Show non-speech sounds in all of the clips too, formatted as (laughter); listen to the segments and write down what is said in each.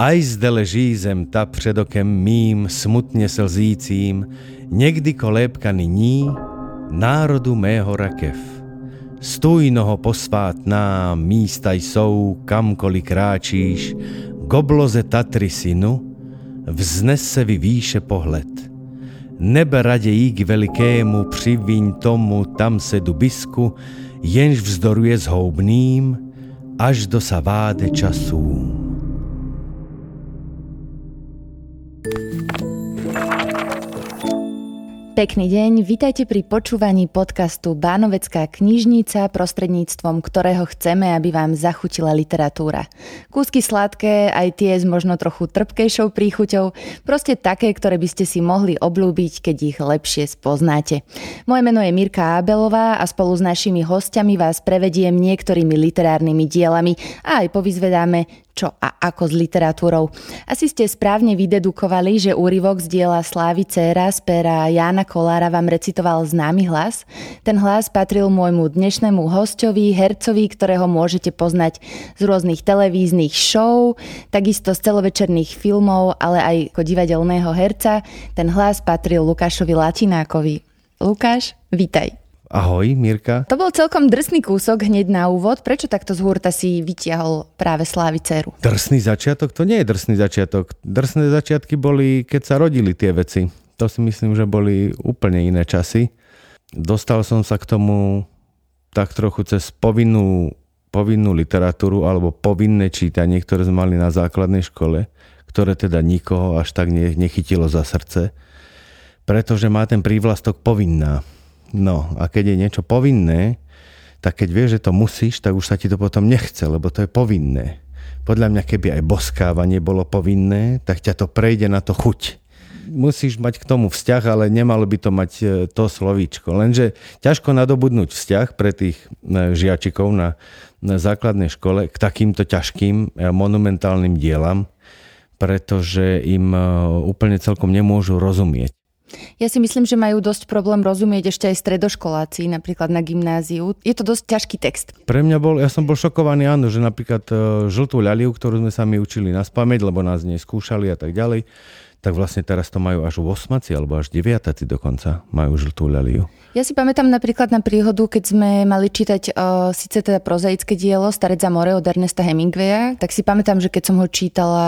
Aj zde leží zem ta před okem mým, smutně slzícím, někdy kolébka nyní, národu mého rakev. Stůjnoho posvátná místa jsou, kamkoliv kráčíš, k obloze Tatry synu, vznese vyvýše pohled. Nebe raději k velikému přivíň tomu tam se dubisku, jenž vzdoruje zhoubným, až do saváde časů. Pekný deň, vítajte pri počúvaní podcastu Bánovecká knižnica, prostredníctvom ktorého chceme, aby vám zachutila literatúra. Kúsky sladké, aj tie s možno trochu trpkejšou príchuťou, proste také, ktoré by ste si mohli oblúbiť, keď ich lepšie spoznáte. Moje meno je Mirka Abelová a spolu s našimi hostiami vás prevediem niektorými literárnymi dielami a aj povyzvedáme, čo a ako s literatúrou. Asi ste správne vydedukovali, že úryvok z diela Slávy Céra z pera Jána Kolára vám recitoval známy hlas. Ten hlas patril môjmu dnešnému hostovi, hercovi, ktorého môžete poznať z rôznych televíznych show, takisto z celovečerných filmov, ale aj ako divadelného herca. Ten hlas patril Lukášovi Latinákovi. Lukáš, vítaj. Ahoj, Mirka. To bol celkom drsný kúsok hneď na úvod. Prečo takto z hurta si vytiahol práve Slávy dceru? Drsný začiatok? To nie je drsný začiatok. Drsné začiatky boli, keď sa rodili tie veci. To si myslím, že boli úplne iné časy. Dostal som sa k tomu tak trochu cez povinnú, povinnú literatúru alebo povinné čítanie, ktoré sme mali na základnej škole, ktoré teda nikoho až tak nechytilo za srdce, pretože má ten prívlastok povinná No a keď je niečo povinné, tak keď vieš, že to musíš, tak už sa ti to potom nechce, lebo to je povinné. Podľa mňa, keby aj boskávanie bolo povinné, tak ťa to prejde na to chuť. Musíš mať k tomu vzťah, ale nemalo by to mať e, to slovíčko. Lenže ťažko nadobudnúť vzťah pre tých e, žiačikov na, na základnej škole k takýmto ťažkým e, monumentálnym dielam, pretože im úplne celkom nemôžu rozumieť. Ja si myslím, že majú dosť problém rozumieť ešte aj stredoškoláci, napríklad na gymnáziu. Je to dosť ťažký text. Pre mňa bol, ja som bol šokovaný, áno, že napríklad uh, žltú ľaliu, ktorú sme sa my učili na spameť, lebo nás neskúšali a tak ďalej, tak vlastne teraz to majú až u osmaci alebo až deviataci dokonca majú žltú ľaliu. Ja si pamätám napríklad na príhodu, keď sme mali čítať uh, síce teda prozaické dielo Starec za more od Ernesta Hemingwaya, tak si pamätám, že keď som ho čítala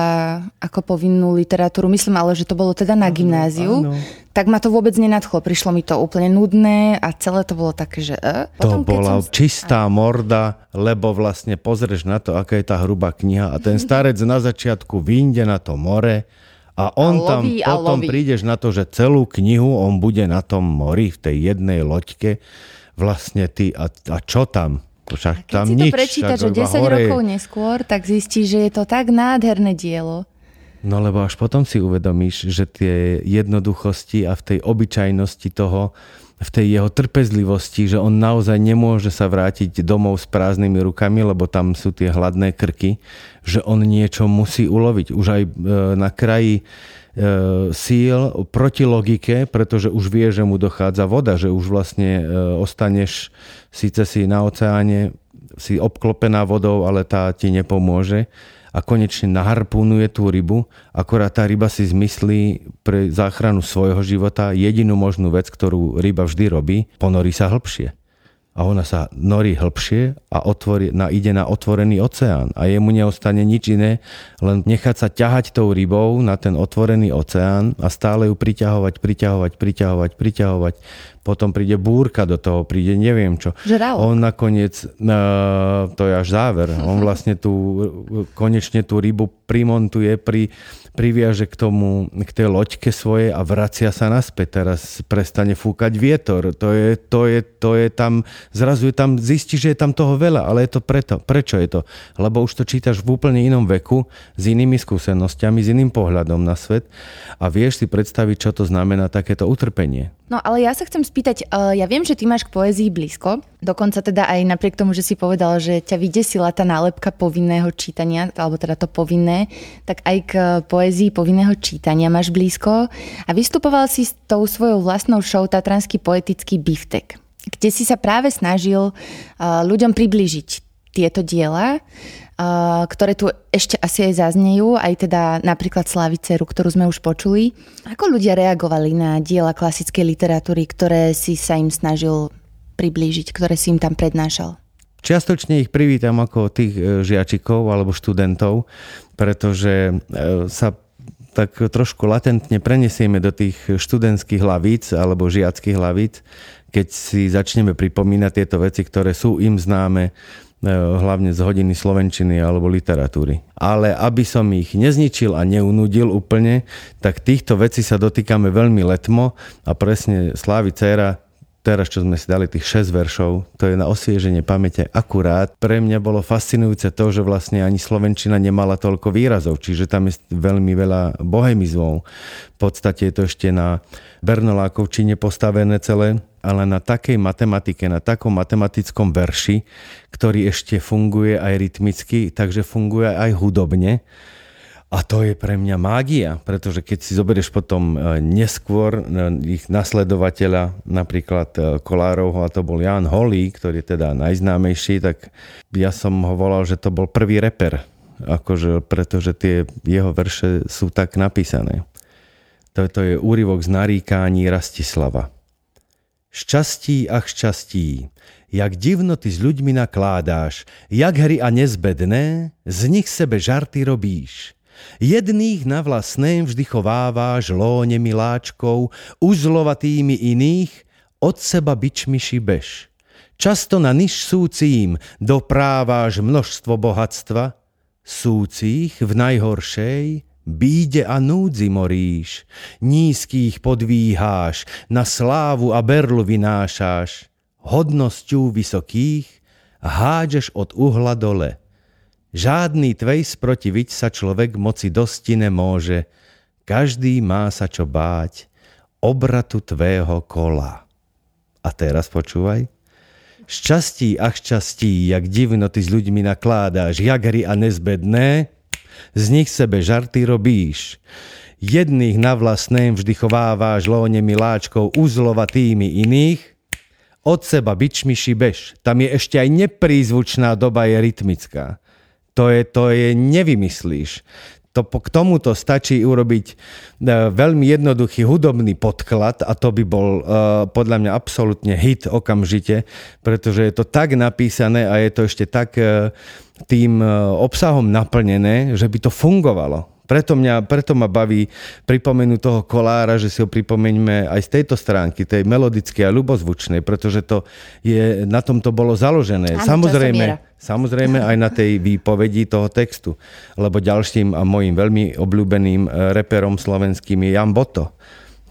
ako povinnú literatúru, myslím ale, že to bolo teda na gymnáziu, áno. tak ma to vôbec nenadchlo. Prišlo mi to úplne nudné a celé to bolo také, že... Uh, potom, to bola som... čistá morda, lebo vlastne pozrieš na to, aká je tá hrubá kniha a ten starec na začiatku vyjde na to more a on a tam a potom loví. prídeš na to, že celú knihu on bude na tom mori, v tej jednej loďke. Vlastne ty, a, a čo tam? Však keď tam si nič, to prečítaš o 10 hore... rokov neskôr, tak zistíš, že je to tak nádherné dielo. No lebo až potom si uvedomíš, že tie jednoduchosti a v tej obyčajnosti toho, v tej jeho trpezlivosti, že on naozaj nemôže sa vrátiť domov s prázdnymi rukami, lebo tam sú tie hladné krky, že on niečo musí uloviť. Už aj e, na kraji e, síl proti logike, pretože už vie, že mu dochádza voda, že už vlastne e, ostaneš síce si na oceáne, si obklopená vodou, ale tá ti nepomôže a konečne naharpúnuje tú rybu, akorát tá ryba si zmyslí pre záchranu svojho života jedinú možnú vec, ktorú ryba vždy robí, ponorí sa hlbšie a ona sa norí hĺbšie a otvorí, na, ide na otvorený oceán a jemu neostane nič iné, len nechať sa ťahať tou rybou na ten otvorený oceán a stále ju priťahovať, priťahovať, priťahovať, priťahovať. Potom príde búrka do toho, príde neviem čo. Žral. On nakoniec, to je až záver, on vlastne tú, konečne tú rybu primontuje pri priviaže k tomu, k tej loďke svojej a vracia sa naspäť. Teraz prestane fúkať vietor. To je, to je, to je tam, zrazu je tam, zistí, že je tam toho veľa, ale je to preto. Prečo je to? Lebo už to čítaš v úplne inom veku, s inými skúsenostiami, s iným pohľadom na svet a vieš si predstaviť, čo to znamená takéto utrpenie. No ale ja sa chcem spýtať, uh, ja viem, že ty máš k poézii blízko, dokonca teda aj napriek tomu, že si povedal, že ťa vydesila tá nálepka povinného čítania, alebo teda to povinné, tak aj k poézii povinného čítania máš blízko. A vystupoval si s tou svojou vlastnou show Tatranský poetický biftek, kde si sa práve snažil uh, ľuďom priblížiť tieto diela, uh, ktoré tu ešte asi aj zaznejú, aj teda napríklad Slaviceru, ktorú sme už počuli. Ako ľudia reagovali na diela klasickej literatúry, ktoré si sa im snažil priblížiť, ktoré si im tam prednášal? Čiastočne ich privítam ako tých e, žiačikov alebo študentov, pretože e, sa tak trošku latentne prenesieme do tých študentských hlavíc alebo žiackých hlavíc, keď si začneme pripomínať tieto veci, ktoré sú im známe, hlavne z hodiny slovenčiny alebo literatúry. Ale aby som ich nezničil a neunudil úplne, tak týchto vecí sa dotýkame veľmi letmo a presne Slávy Cera teraz, čo sme si dali tých 6 veršov, to je na osvieženie pamäte akurát. Pre mňa bolo fascinujúce to, že vlastne ani Slovenčina nemala toľko výrazov, čiže tam je veľmi veľa bohemizmov. V podstate je to ešte na Bernolákovčine postavené celé, ale na takej matematike, na takom matematickom verši, ktorý ešte funguje aj rytmicky, takže funguje aj hudobne a to je pre mňa mágia, pretože keď si zoberieš potom e, neskôr e, ich nasledovateľa, napríklad e, Kolárov, a to bol Jan Holý, ktorý je teda najznámejší, tak ja som ho volal, že to bol prvý reper, akože, pretože tie jeho verše sú tak napísané. Toto je úryvok z naríkání Rastislava. Šťastí, ach šťastí, jak divno ty s ľuďmi nakládáš, jak hry a nezbedné, z nich sebe žarty robíš. Jedných na vlastném vždy chováváš lóne miláčkov, uzlovatými iných od seba bičmi šibeš. Často na niž súcím dopráváš množstvo bohatstva, súcich v najhoršej bíde a núdzi moríš, nízkých podvíháš, na slávu a berlu vynášaš, hodnosťou vysokých hádžeš od uhla dole. Žádný tvej sprotiviť sa človek moci dosti nemôže, každý má sa čo báť obratu tvého kola. A teraz počúvaj. Šťastí, ach šťastí, jak divno ty s ľuďmi nakládáš, jak hry a nezbedné, z nich sebe žarty robíš. Jedných na vlastném vždy chováváš lóne miláčkov uzlovatými iných, od seba bičmi šibeš. Tam je ešte aj neprízvučná doba je rytmická. To je, to je nevymyslíš. To, k tomuto stačí urobiť e, veľmi jednoduchý hudobný podklad a to by bol uh, podľa mňa absolútne hit okamžite, pretože je to tak napísané a je to ešte tak uh, tým uh, obsahom naplnené, že by to fungovalo. Preto, mňa, preto ma baví pripomenúť toho kolára, že si ho pripomeňme aj z tejto stránky, tej melodickej a ľubozvučnej, pretože to je, na tom to bolo založené. Áno, samozrejme, samozrejme aj na tej výpovedi toho textu. Lebo ďalším a mojim veľmi obľúbeným e, reperom slovenským je Jan Boto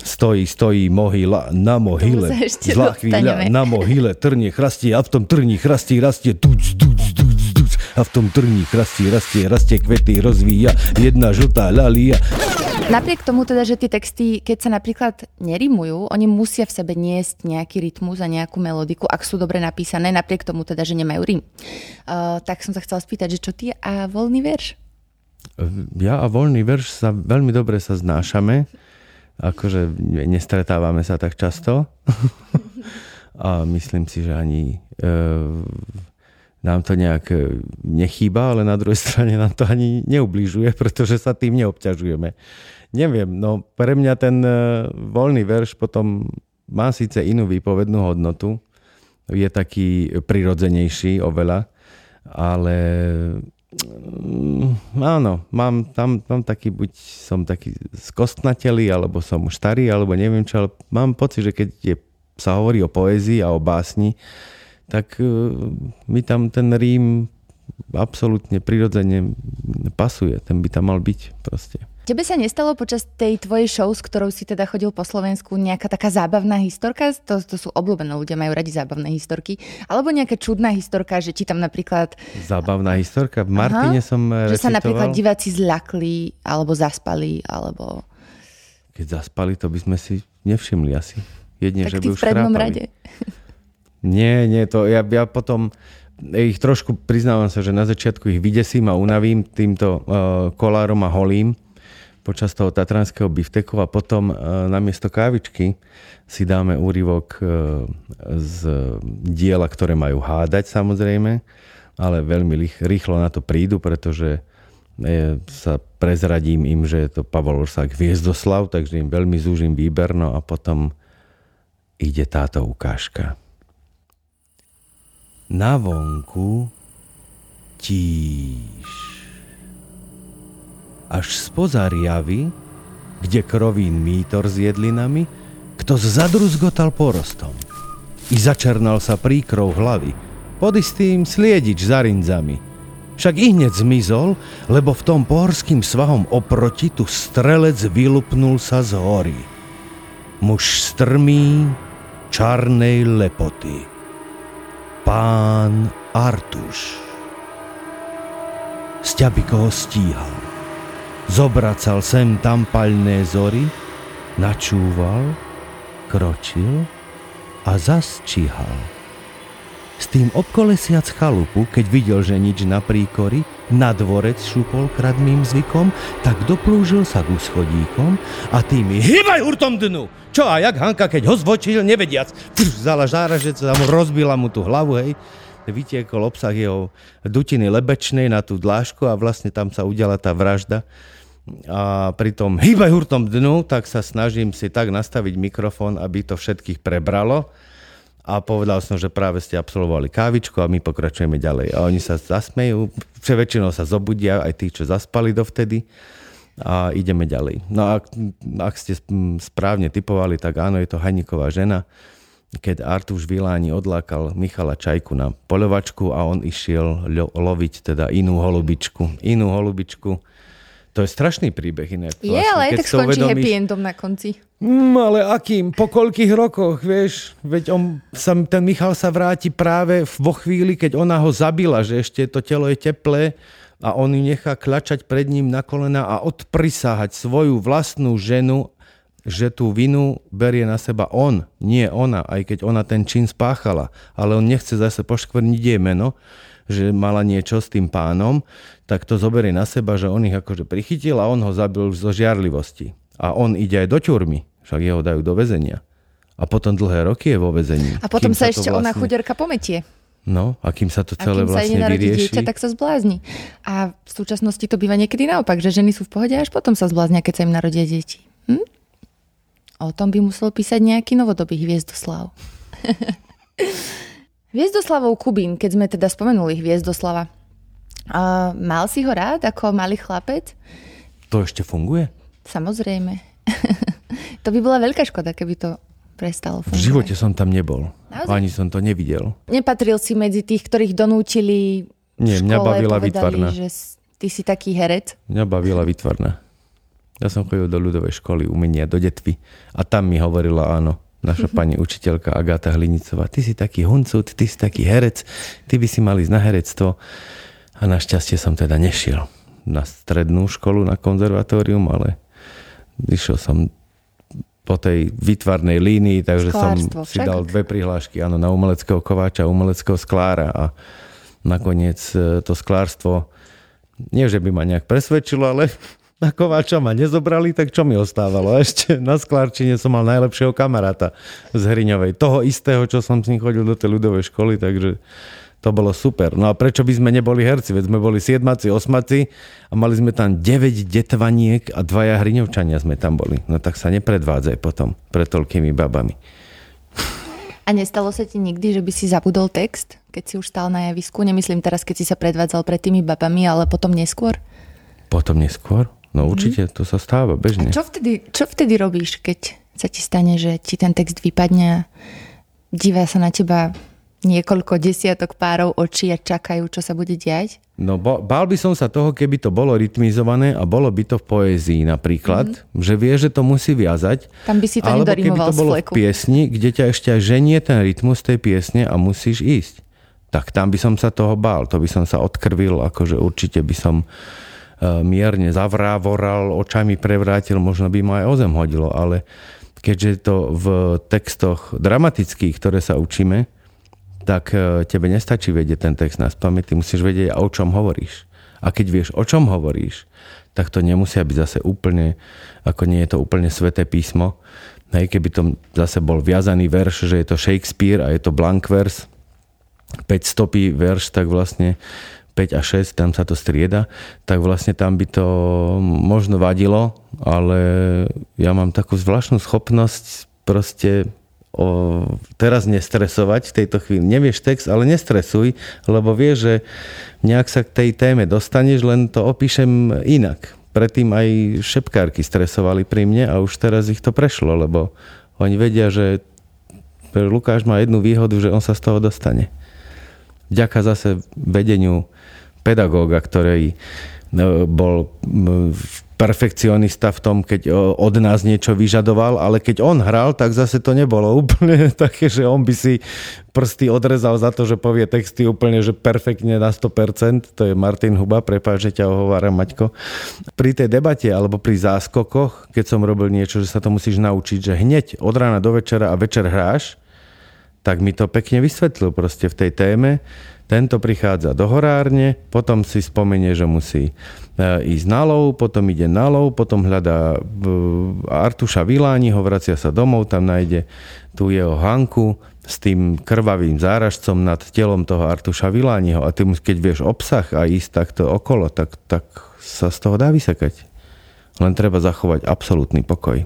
stojí, stojí mohyla na mohyle. Zlá chvíľa na mohyle, trnie chrastie a v tom trní chrastí rastie tuc, tuc a v tom trní chrastí, rastie, rastie kvety, rozvíja jedna žltá lalia. Napriek tomu teda, že tie texty, keď sa napríklad nerimujú, oni musia v sebe niesť nejaký rytmus a nejakú melodiku, ak sú dobre napísané, napriek tomu teda, že nemajú rym. Uh, tak som sa chcela spýtať, že čo ty a voľný verš? Ja a voľný verš sa veľmi dobre sa znášame. Akože nestretávame sa tak často. (laughs) a myslím si, že ani uh, nám to nejak e, nechýba, ale na druhej (laughs) strane nám to ani neubližuje, pretože sa tým neobťažujeme. Neviem, no pre mňa ten e, voľný verš potom má síce inú výpovednú hodnotu, je taký prirodzenejší oveľa, ale mm, áno, mám tam, tam taký, buď som taký skostnatelý, alebo som starý, alebo neviem čo, ale mám pocit, že keď je, sa hovorí o poézii a o básni, tak e, mi tam ten Rím absolútne prirodzene pasuje. Ten by tam mal byť proste. Tebe sa nestalo počas tej tvojej show, s ktorou si teda chodil po Slovensku, nejaká taká zábavná historka? To, to sú obľúbené ľudia, majú radi zábavné historky. Alebo nejaká čudná historka, že ti tam napríklad... Zábavná historka? V Martine Aha, som recitoval. Že sa napríklad diváci zľakli, alebo zaspali, alebo... Keď zaspali, to by sme si nevšimli asi. Jedne, tak že by už v prednom rade. Nie, nie, to ja, ja potom ich trošku priznávam sa, že na začiatku ich vydesím a unavím týmto uh, kolárom a holím počas toho tatranského bifteku a potom uh, namiesto kávičky si dáme úryvok uh, z diela, ktoré majú hádať samozrejme ale veľmi rýchlo na to prídu, pretože sa prezradím im, že je to Pavol Orsák Hviezdoslav, takže im veľmi zúžim výber, no a potom ide táto ukážka. Na vonku tíž. Až spoza riavy, kde krovín mítor s jedlinami, kto zadruzgotal porostom. I začernal sa príkrov hlavy, pod istým sliedič za rinzami. Však i hneď zmizol, lebo v tom pohorským svahom oproti tu strelec vylupnul sa z hory. Muž strmý, čarnej lepoty. Pán Artuš. Sťabiko ho stíhal. Zobracal sem tam paľné zory, načúval, kročil a zas číhal. S tým obkolesiac chalupu, keď videl, že nič na príkory, na dvorec šupol kradmým zvykom, tak doplúžil sa k schodíkom a tými hýbaj hurtom dnu! Čo a jak Hanka, keď ho zvočil, nevediac, pš, že sa mu rozbila mu tú hlavu, hej, vytiekol obsah jeho dutiny lebečnej na tú dlášku a vlastne tam sa udiala tá vražda. A pri tom hýbaj hurtom dnu, tak sa snažím si tak nastaviť mikrofón, aby to všetkých prebralo a povedal som, že práve ste absolvovali kávičku a my pokračujeme ďalej. A oni sa zasmejú, väčšinou sa zobudia, aj tí, čo zaspali dovtedy a ideme ďalej. No a ak ste správne typovali, tak áno, je to Haníková žena, keď Artuš Viláni odlákal Michala Čajku na poľovačku a on išiel loviť teda inú holubičku. Inú holubičku to je strašný príbeh inak. Je, vlastne, ale aj tak skončí uvedomíš... happy endom na konci. Mm, ale akým? Po koľkých rokoch, vieš? Veď on, sa, ten Michal sa vráti práve vo chvíli, keď ona ho zabila, že ešte to telo je teplé a on ju nechá klačať pred ním na kolena a odprisáhať svoju vlastnú ženu, že tú vinu berie na seba on, nie ona, aj keď ona ten čin spáchala. Ale on nechce zase poškvrniť jej meno, že mala niečo s tým pánom, tak to zoberie na seba, že on ich akože prichytil a on ho zabil zo žiarlivosti. A on ide aj do ťurmy, však jeho dajú do väzenia. A potom dlhé roky je vo väzení. A potom sa, sa ešte vlastne... ona chuderka pometie. No, a kým sa to celé vlastne sa vyrieši. Dieťa, tak sa zblázni. A v súčasnosti to býva niekedy naopak, že ženy sú v pohode až potom sa zbláznia, keď sa im narodia deti. Hm? O tom by musel písať nejaký novodobý hviezdoslav. (laughs) Hviezdoslavov Kubín, keď sme teda spomenuli Hviezdoslava. Uh, mal si ho rád ako malý chlapec? To ešte funguje? Samozrejme. (laughs) to by bola veľká škoda, keby to prestalo fungovať. V živote som tam nebol. Naozaj? Ani som to nevidel. Nepatril si medzi tých, ktorých donútili Nie, mňa bavila vytvarná. že ty si taký herec? Mňa bavila vytvarná. Ja som chodil do ľudovej školy umenia, do detvy a tam mi hovorila áno naša pani učiteľka Agáta Hlinicová, ty si taký huncut, ty si taký herec, ty by si mal ísť na herectvo. A našťastie som teda nešiel na strednú školu, na konzervatórium, ale išiel som po tej výtvarnej línii, takže Sklárstvo, som si však? dal dve prihlášky áno, na umeleckého kováča, umeleckého sklára a nakoniec e, to sklárstvo nie, že by ma nejak presvedčilo, ale na Kováča ma nezobrali, tak čo mi ostávalo? Ešte na Sklárčine som mal najlepšieho kamaráta z Hriňovej. Toho istého, čo som s ním chodil do tej ľudovej školy, takže to bolo super. No a prečo by sme neboli herci? Veď sme boli siedmaci, osmaci a mali sme tam 9 detvaniek a dvaja hriňovčania sme tam boli. No tak sa nepredvádzaj potom pred toľkými babami. A nestalo sa ti nikdy, že by si zabudol text, keď si už stál na javisku? Nemyslím teraz, keď si sa predvádzal pred tými babami, ale potom neskôr? Potom neskôr? No určite, to sa stáva bežne. A čo vtedy, čo vtedy robíš, keď sa ti stane, že ti ten text vypadne a divá sa na teba niekoľko desiatok párov očí a čakajú, čo sa bude diať? No bál by som sa toho, keby to bolo rytmizované a bolo by to v poézii napríklad, mm. že vie, že to musí viazať. Tam by si to alebo keby to bolo v piesni, kde ťa ešte aj ženie ten rytmus tej piesne a musíš ísť. Tak tam by som sa toho bál, to by som sa odkrvil, akože určite by som mierne zavrávoral, očami prevrátil, možno by ma aj o zem hodilo, ale keďže to v textoch dramatických, ktoré sa učíme, tak e, tebe nestačí vedieť ten text na spamäť, ty musíš vedieť, o čom hovoríš. A keď vieš, o čom hovoríš, tak to nemusia byť zase úplne, ako nie je to úplne sveté písmo. Hej, keby to zase bol viazaný verš, že je to Shakespeare a je to blank vers, 5 stopy verš, tak vlastne 5 a 6, tam sa to strieda, tak vlastne tam by to možno vadilo, ale ja mám takú zvláštnu schopnosť proste o, teraz nestresovať v tejto chvíli. Nevieš text, ale nestresuj, lebo vieš, že nejak sa k tej téme dostaneš, len to opíšem inak. Predtým aj šepkárky stresovali pri mne a už teraz ich to prešlo, lebo oni vedia, že Lukáš má jednu výhodu, že on sa z toho dostane. Vďaka zase vedeniu pedagóga, ktorý no, bol perfekcionista v tom, keď od nás niečo vyžadoval, ale keď on hral, tak zase to nebolo (laughs) úplne také, že on by si prsty odrezal za to, že povie texty úplne, že perfektne na 100%. To je Martin Huba, prepáč, že ťa ohováram, Maťko. Pri tej debate alebo pri záskokoch, keď som robil niečo, že sa to musíš naučiť, že hneď od rána do večera a večer hráš, tak mi to pekne vysvetlil proste v tej téme tento prichádza do horárne, potom si spomenie, že musí e, ísť na lov, potom ide na lov, potom hľadá Artuša Viláni, ho vracia sa domov, tam nájde tú jeho Hanku s tým krvavým záražcom nad telom toho Artuša Vilániho a ty keď vieš obsah a ísť takto okolo, tak, tak sa z toho dá vysekať. Len treba zachovať absolútny pokoj.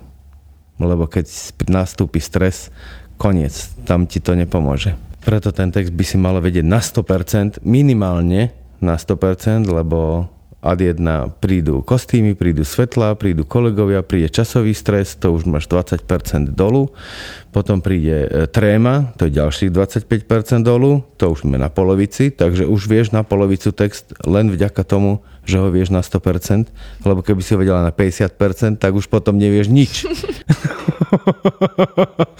Lebo keď nastúpi stres, koniec, tam ti to nepomôže. Preto ten text by si mal vedieť na 100%, minimálne na 100%, lebo ad jedna prídu kostýmy, prídu svetla, prídu kolegovia, príde časový stres, to už máš 20% dolu, potom príde e, tréma, to je ďalších 25% dolu, to už sme na polovici, takže už vieš na polovicu text len vďaka tomu, že ho vieš na 100%, lebo keby si ho vedela na 50%, tak už potom nevieš nič. (laughs)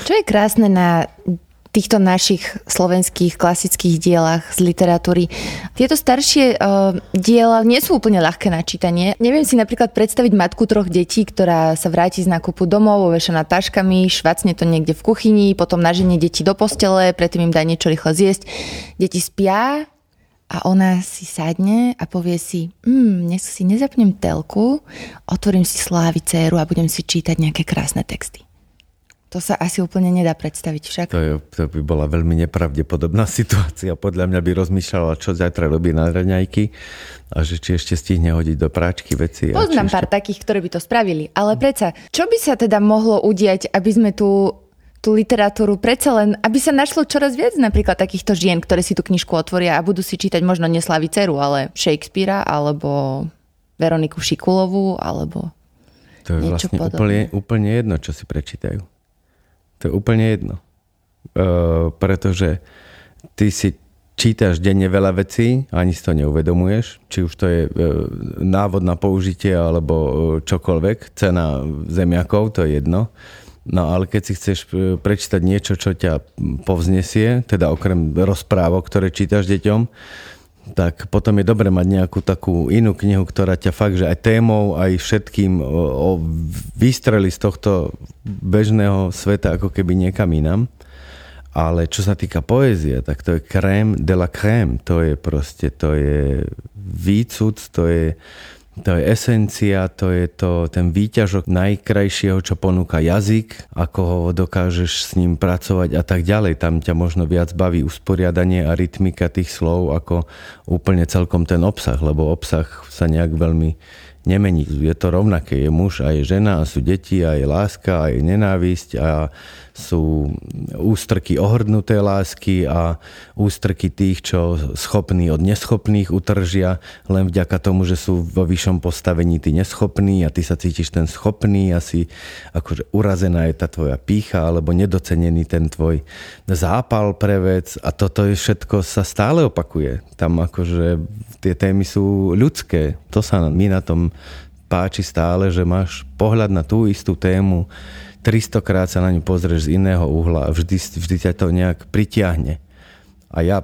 Čo je krásne na týchto našich slovenských klasických dielach z literatúry. Tieto staršie uh, diela nie sú úplne ľahké na čítanie. Neviem si napríklad predstaviť matku troch detí, ktorá sa vráti z nákupu domov, ovešaná taškami, švacne to niekde v kuchyni, potom naženie deti do postele, predtým im dá niečo rýchle zjesť. Deti spia a ona si sadne a povie si, mm, dnes si nezapnem telku, otvorím si sláviceru a budem si čítať nejaké krásne texty. To sa asi úplne nedá predstaviť však. To, je, to by bola veľmi nepravdepodobná (laughs) situácia. Podľa mňa by rozmýšľala, čo zajtra robí na raňajky a že či ešte stihne hodiť do práčky veci. Poznám ešte... pár takých, ktorí by to spravili. Ale predsa, čo by sa teda mohlo udiať, aby sme tu tú literatúru predsa len, aby sa našlo čoraz viac napríklad takýchto žien, ktoré si tú knižku otvoria a budú si čítať možno neslaví Ceru, ale Shakespearea, alebo Veroniku Šikulovú, alebo To je vlastne úplne, úplne jedno, čo si prečítajú. To je úplne jedno. Uh, pretože ty si čítaš denne veľa vecí, ani si to neuvedomuješ, či už to je uh, návod na použitie alebo uh, čokoľvek, cena zemiakov, to je jedno. No ale keď si chceš prečítať niečo, čo ťa povznesie, teda okrem rozprávok, ktoré čítaš deťom, tak potom je dobre mať nejakú takú inú knihu, ktorá ťa fakt, že aj témou, aj všetkým o, z tohto bežného sveta ako keby niekam inám. Ale čo sa týka poézie, tak to je crème de la crème. To je proste, to je výcud, to je to je esencia, to je to, ten výťažok najkrajšieho, čo ponúka jazyk, ako ho dokážeš s ním pracovať a tak ďalej. Tam ťa možno viac baví usporiadanie a rytmika tých slov ako úplne celkom ten obsah, lebo obsah sa nejak veľmi nemení. Je to rovnaké, je muž a je žena a sú deti a je láska a je nenávisť a sú ústrky ohrdnuté lásky a ústrky tých, čo schopní od neschopných utržia len vďaka tomu, že sú vo vyššom postavení tí neschopní a ty sa cítiš ten schopný a si akože urazená je tá tvoja pícha alebo nedocenený ten tvoj zápal pre vec a toto je všetko sa stále opakuje. Tam akože tie témy sú ľudské. To sa mi na tom páči stále, že máš pohľad na tú istú tému 300 krát sa na ňu pozrieš z iného uhla a vždy, vždy ťa to nejak pritiahne. A ja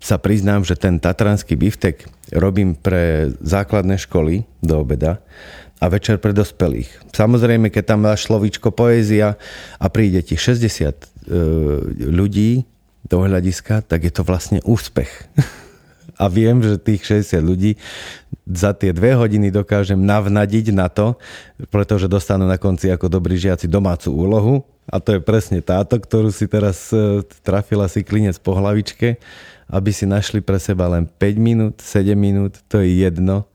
sa priznám, že ten tatranský biftek robím pre základné školy do obeda a večer pre dospelých. Samozrejme, keď tam máš slovíčko poézia a príde ti 60 e, ľudí do hľadiska, tak je to vlastne úspech. (laughs) a viem, že tých 60 ľudí za tie dve hodiny dokážem navnadiť na to, pretože dostanú na konci ako dobrí žiaci domácu úlohu. A to je presne táto, ktorú si teraz e, trafila si klinec po hlavičke, aby si našli pre seba len 5 minút, 7 minút, to je jedno,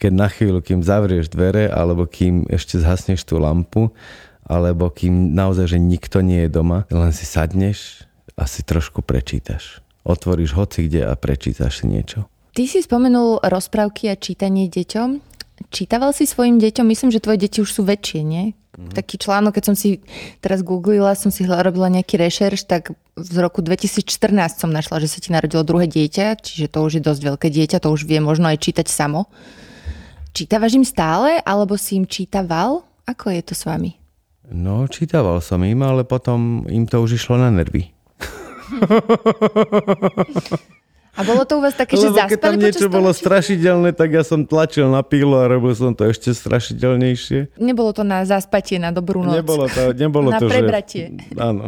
keď na chvíľu, kým zavrieš dvere, alebo kým ešte zhasneš tú lampu, alebo kým naozaj, že nikto nie je doma, len si sadneš a si trošku prečítaš otvoríš hoci kde a prečítaš si niečo. Ty si spomenul rozprávky a čítanie deťom. Čítaval si svojim deťom? Myslím, že tvoje deti už sú väčšie, nie? Mm-hmm. Taký článok, keď som si teraz googlila, som si robila nejaký rešerš, tak v roku 2014 som našla, že sa ti narodilo druhé dieťa, čiže to už je dosť veľké dieťa, to už vie možno aj čítať samo. Čítavaš im stále, alebo si im čítaval? Ako je to s vami? No, čítaval som im, ale potom im to už išlo na nervy. A bolo to u vás také, Lebo že zaspali keď tam niečo bolo strašidelné, tak ja som tlačil na pílu a robil som to ešte strašidelnejšie. Nebolo to na zaspatie, na dobrú noc. Nebolo to, nebolo (laughs) na to prebratie. Že, áno.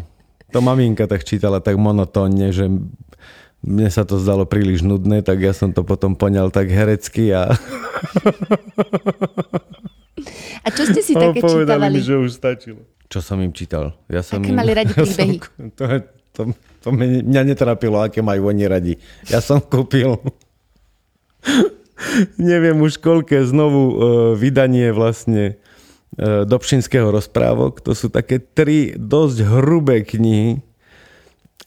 To maminka tak čítala tak monotónne, že mne sa to zdalo príliš nudné, tak ja som to potom poňal tak herecky a... A čo ste si také čítavali? mi, že už stačilo. Čo som im čítal? Ja som Aké im... mali radi (laughs) príbehy? Ja som, to, to, to mňa netrapilo, aké majú oni radi. Ja som (laughs) kúpil neviem už koľké znovu uh, vydanie vlastne uh, Dobšinského rozprávok. To sú také tri dosť hrubé knihy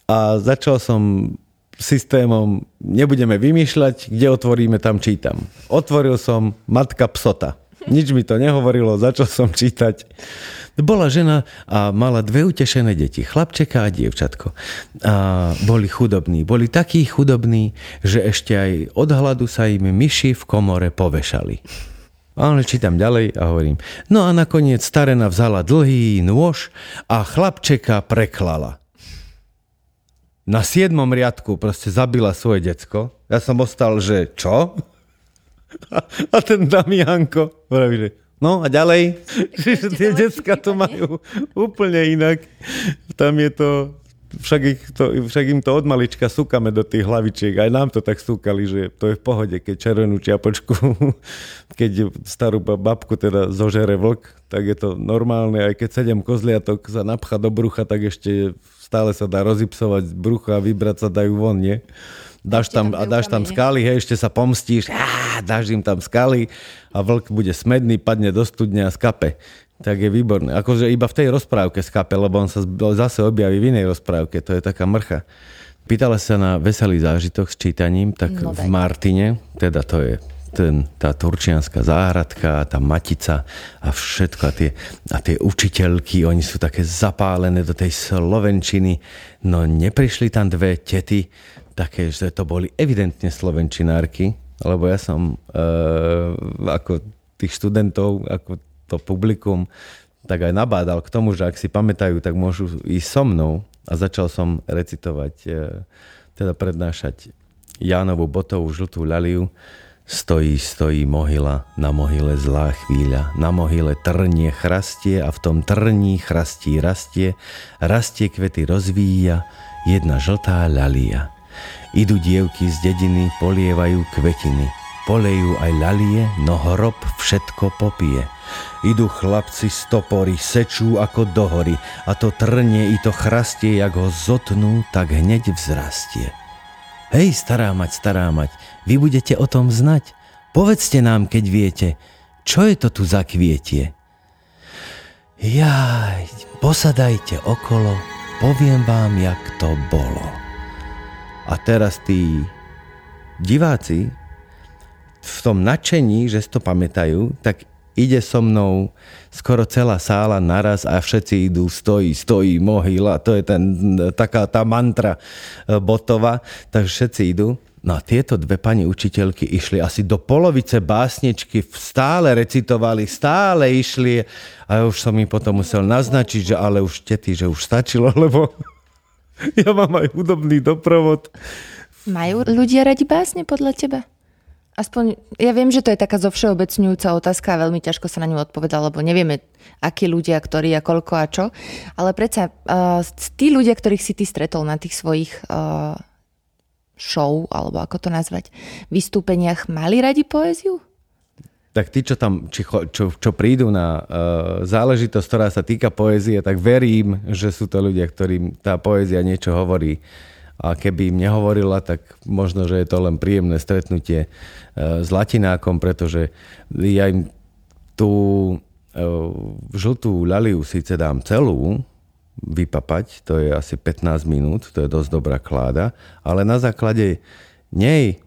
a začal som systémom nebudeme vymýšľať, kde otvoríme, tam čítam. Otvoril som Matka psota. Nič mi to nehovorilo, začal som čítať. Bola žena a mala dve utešené deti, chlapčeka a dievčatko. A boli chudobní. Boli takí chudobní, že ešte aj od hladu sa im myši v komore povešali. Ale čítam ďalej a hovorím. No a nakoniec starena vzala dlhý nôž a chlapčeka preklala. Na siedmom riadku proste zabila svoje decko. Ja som ostal, že čo? A, a ten Damianko vraví, že No a ďalej, (laughs) že tie detská (laughs) to majú úplne inak. Tam je to, však, ich to, však im to od malička súkame do tých hlavičiek. Aj nám to tak súkali, že to je v pohode, keď červenú čiapočku, (laughs) keď starú babku teda zožere vlk, tak je to normálne. Aj keď sedem kozliatok sa napcha do brucha, tak ešte stále sa dá rozipsovať z brucha a vybrať sa dajú von, nie? Dáš tam, a dáš tam skaly, hej, ešte sa pomstíš, á, dáš im tam skaly a vlk bude smedný, padne do studne a skape. Tak je výborné. Akože iba v tej rozprávke skape, lebo on sa zase objaví v inej rozprávke, to je taká mrcha. Pýtala sa na veselý zážitok s čítaním, tak no, v Martine, teda to je ten, tá turčianská záhradka, tá matica a všetko a tie, a tie učiteľky, oni sú také zapálené do tej slovenčiny. No neprišli tam dve tety také, že to boli evidentne slovenčinárky, lebo ja som e, ako tých študentov, ako to publikum, tak aj nabádal k tomu, že ak si pamätajú, tak môžu ísť so mnou a začal som recitovať, e, teda prednášať Jánovú botovú žltú ľaliu. Stojí, stojí mohyla, na mohyle zlá chvíľa, na mohyle trnie chrastie a v tom trní chrastí rastie, rastie kvety rozvíja, jedna žltá ľalia. Idú dievky z dediny, polievajú kvetiny. Polejú aj lalie, no hrob všetko popije. Idú chlapci z topory, sečú ako dohory a to trnie i to chrastie, jak ho zotnú, tak hneď vzrastie. Hej, stará mať, stará mať, vy budete o tom znať. Povedzte nám, keď viete, čo je to tu za kvietie. Jaj, posadajte okolo, poviem vám, jak to bolo. A teraz tí diváci v tom nadšení, že si to pamätajú, tak ide so mnou skoro celá sála naraz a všetci idú, stojí, stojí, mohyla, to je ten, taká tá mantra e, botova, takže všetci idú. No a tieto dve pani učiteľky išli asi do polovice básničky, stále recitovali, stále išli a už som im potom musel naznačiť, že ale už tety, že už stačilo, (laughs) lebo (laughs) Ja mám aj hudobný doprovod. Majú ľudia radi básne podľa teba? Aspoň, ja viem, že to je taká zovšeobecňujúca otázka a veľmi ťažko sa na ňu odpovedá, lebo nevieme, akí ľudia, ktorí a koľko a čo. Ale predsa, uh, tí ľudia, ktorých si ty stretol na tých svojich uh, show, alebo ako to nazvať, vystúpeniach mali radi poéziu? Tak tí, čo tam či, čo, čo prídu na uh, záležitosť, ktorá sa týka poézie, tak verím, že sú to ľudia, ktorým tá poézia niečo hovorí. A keby im nehovorila, tak možno, že je to len príjemné stretnutie uh, s latinákom, pretože ja im tú uh, žltú ľaliu síce dám celú, vypapať, to je asi 15 minút, to je dosť dobrá kláda, ale na základe nej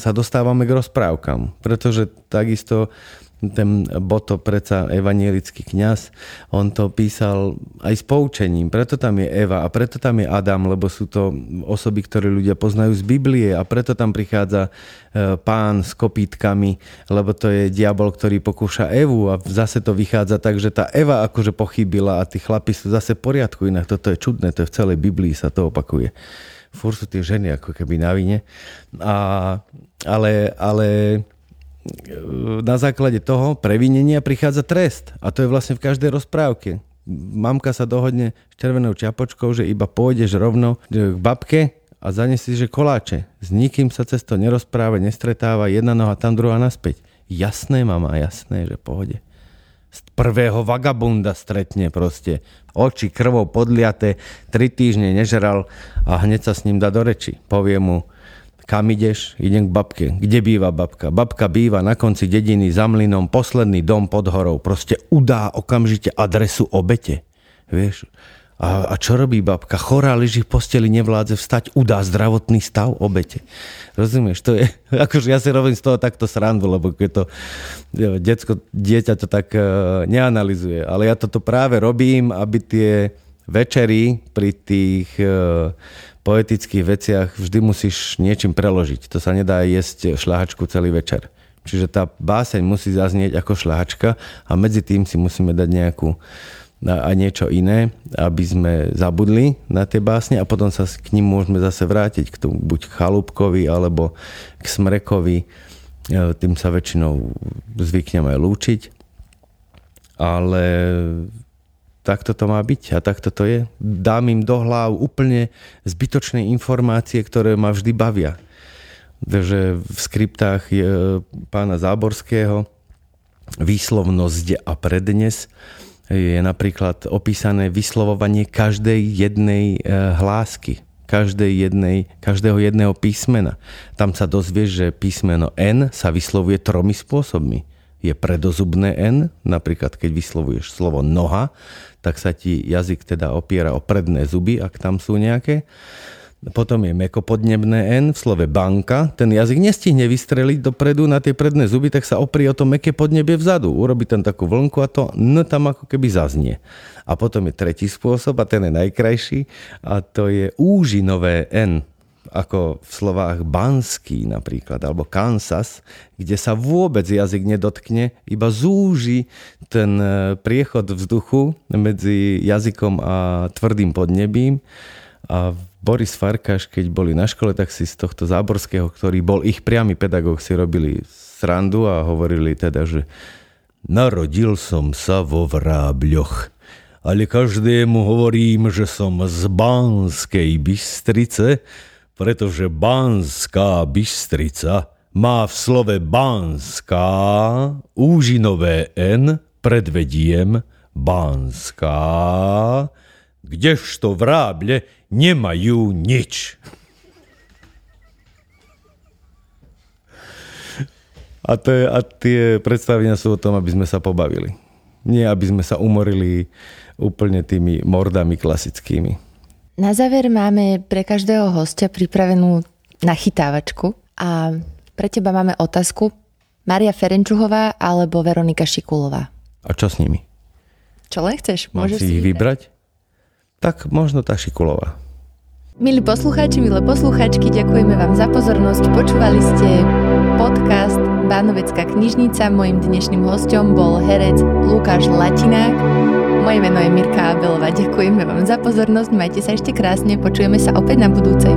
sa dostávame k rozprávkam, pretože takisto ten Boto, predsa evanielický kňaz, on to písal aj s poučením. Preto tam je Eva a preto tam je Adam, lebo sú to osoby, ktoré ľudia poznajú z Biblie a preto tam prichádza e, pán s kopítkami, lebo to je diabol, ktorý pokúša Evu a zase to vychádza tak, že tá Eva akože pochybila a tí chlapi sú zase v poriadku, inak toto je čudné, to je v celej Biblii sa to opakuje fur sú tie ženy ako keby na vine. A, ale, ale e, na základe toho previnenia prichádza trest. A to je vlastne v každej rozprávke. Mamka sa dohodne s červenou čiapočkou, že iba pôjdeš rovno k babke a zanesí, že koláče. S nikým sa cez nerozpráva, nestretáva, jedna noha tam, druhá naspäť. Jasné, mama, jasné, že pohode prvého vagabunda stretne proste. Oči krvou podliate, tri týždne nežral a hneď sa s ním dá do reči. Povie mu, kam ideš? Idem k babke. Kde býva babka? Babka býva na konci dediny za mlynom, posledný dom pod horou. Proste udá okamžite adresu obete. Vieš? A, a čo robí babka? Chorá, leží v posteli, nevládze vstať, udá zdravotný stav obete. Rozumieš? To je, (laughs) akože ja si robím z toho takto srandu, lebo keď to detsko, dieťa to tak uh, neanalizuje. Ale ja toto práve robím, aby tie večery pri tých uh, poetických veciach vždy musíš niečím preložiť. To sa nedá jesť šľahačku celý večer. Čiže tá báseň musí zaznieť ako šľahačka a medzi tým si musíme dať nejakú a niečo iné, aby sme zabudli na tie básne a potom sa k ním môžeme zase vrátiť k tomu, buď Chalúbkovi alebo k Smrekovi. E, tým sa väčšinou zvykneme lúčiť. Ale takto to má byť a takto to je. Dám im do hlav úplne zbytočné informácie, ktoré ma vždy bavia. Takže v skriptách pána Záborského výslovnosť a prednes je napríklad opísané vyslovovanie každej jednej e, hlásky, každej jednej, každého jedného písmena. Tam sa dozvieš, že písmeno N sa vyslovuje tromi spôsobmi. Je predozubné N, napríklad keď vyslovuješ slovo noha, tak sa ti jazyk teda opiera o predné zuby, ak tam sú nejaké. Potom je mekopodnebné N v slove banka. Ten jazyk nestihne vystreliť dopredu na tie predné zuby, tak sa oprie o to meké podnebie vzadu. Urobí tam takú vlnku a to N tam ako keby zaznie. A potom je tretí spôsob a ten je najkrajší a to je úžinové N ako v slovách Banský napríklad, alebo Kansas, kde sa vôbec jazyk nedotkne, iba zúži ten e, priechod vzduchu medzi jazykom a tvrdým podnebím a Boris Farkáš, keď boli na škole, tak si z tohto Záborského, ktorý bol ich priamy pedagóg, si robili srandu a hovorili teda, že narodil som sa vo Vrábľoch, ale každému hovorím, že som z Banskej Bystrice, pretože Banská Bystrica má v slove Banská úžinové N, predvediem Banská, kdežto Vráble nemajú nič. A, to je, a tie predstavenia sú o tom, aby sme sa pobavili. Nie, aby sme sa umorili úplne tými mordami klasickými. Na záver máme pre každého hostia pripravenú nachytávačku a pre teba máme otázku. Maria Ferenčuhová alebo Veronika Šikulová? A čo s nimi? Čo len chceš? Mám Môžeš si ich vybrať? Tak možno tá Šikulová. Milí poslucháči, milé poslucháčky, ďakujeme vám za pozornosť. Počúvali ste podcast Bánovecká knižnica. Mojím dnešným hostom bol herec Lukáš Latinák. Moje meno je Mirka Abelová. Ďakujeme vám za pozornosť. Majte sa ešte krásne. Počujeme sa opäť na budúcej.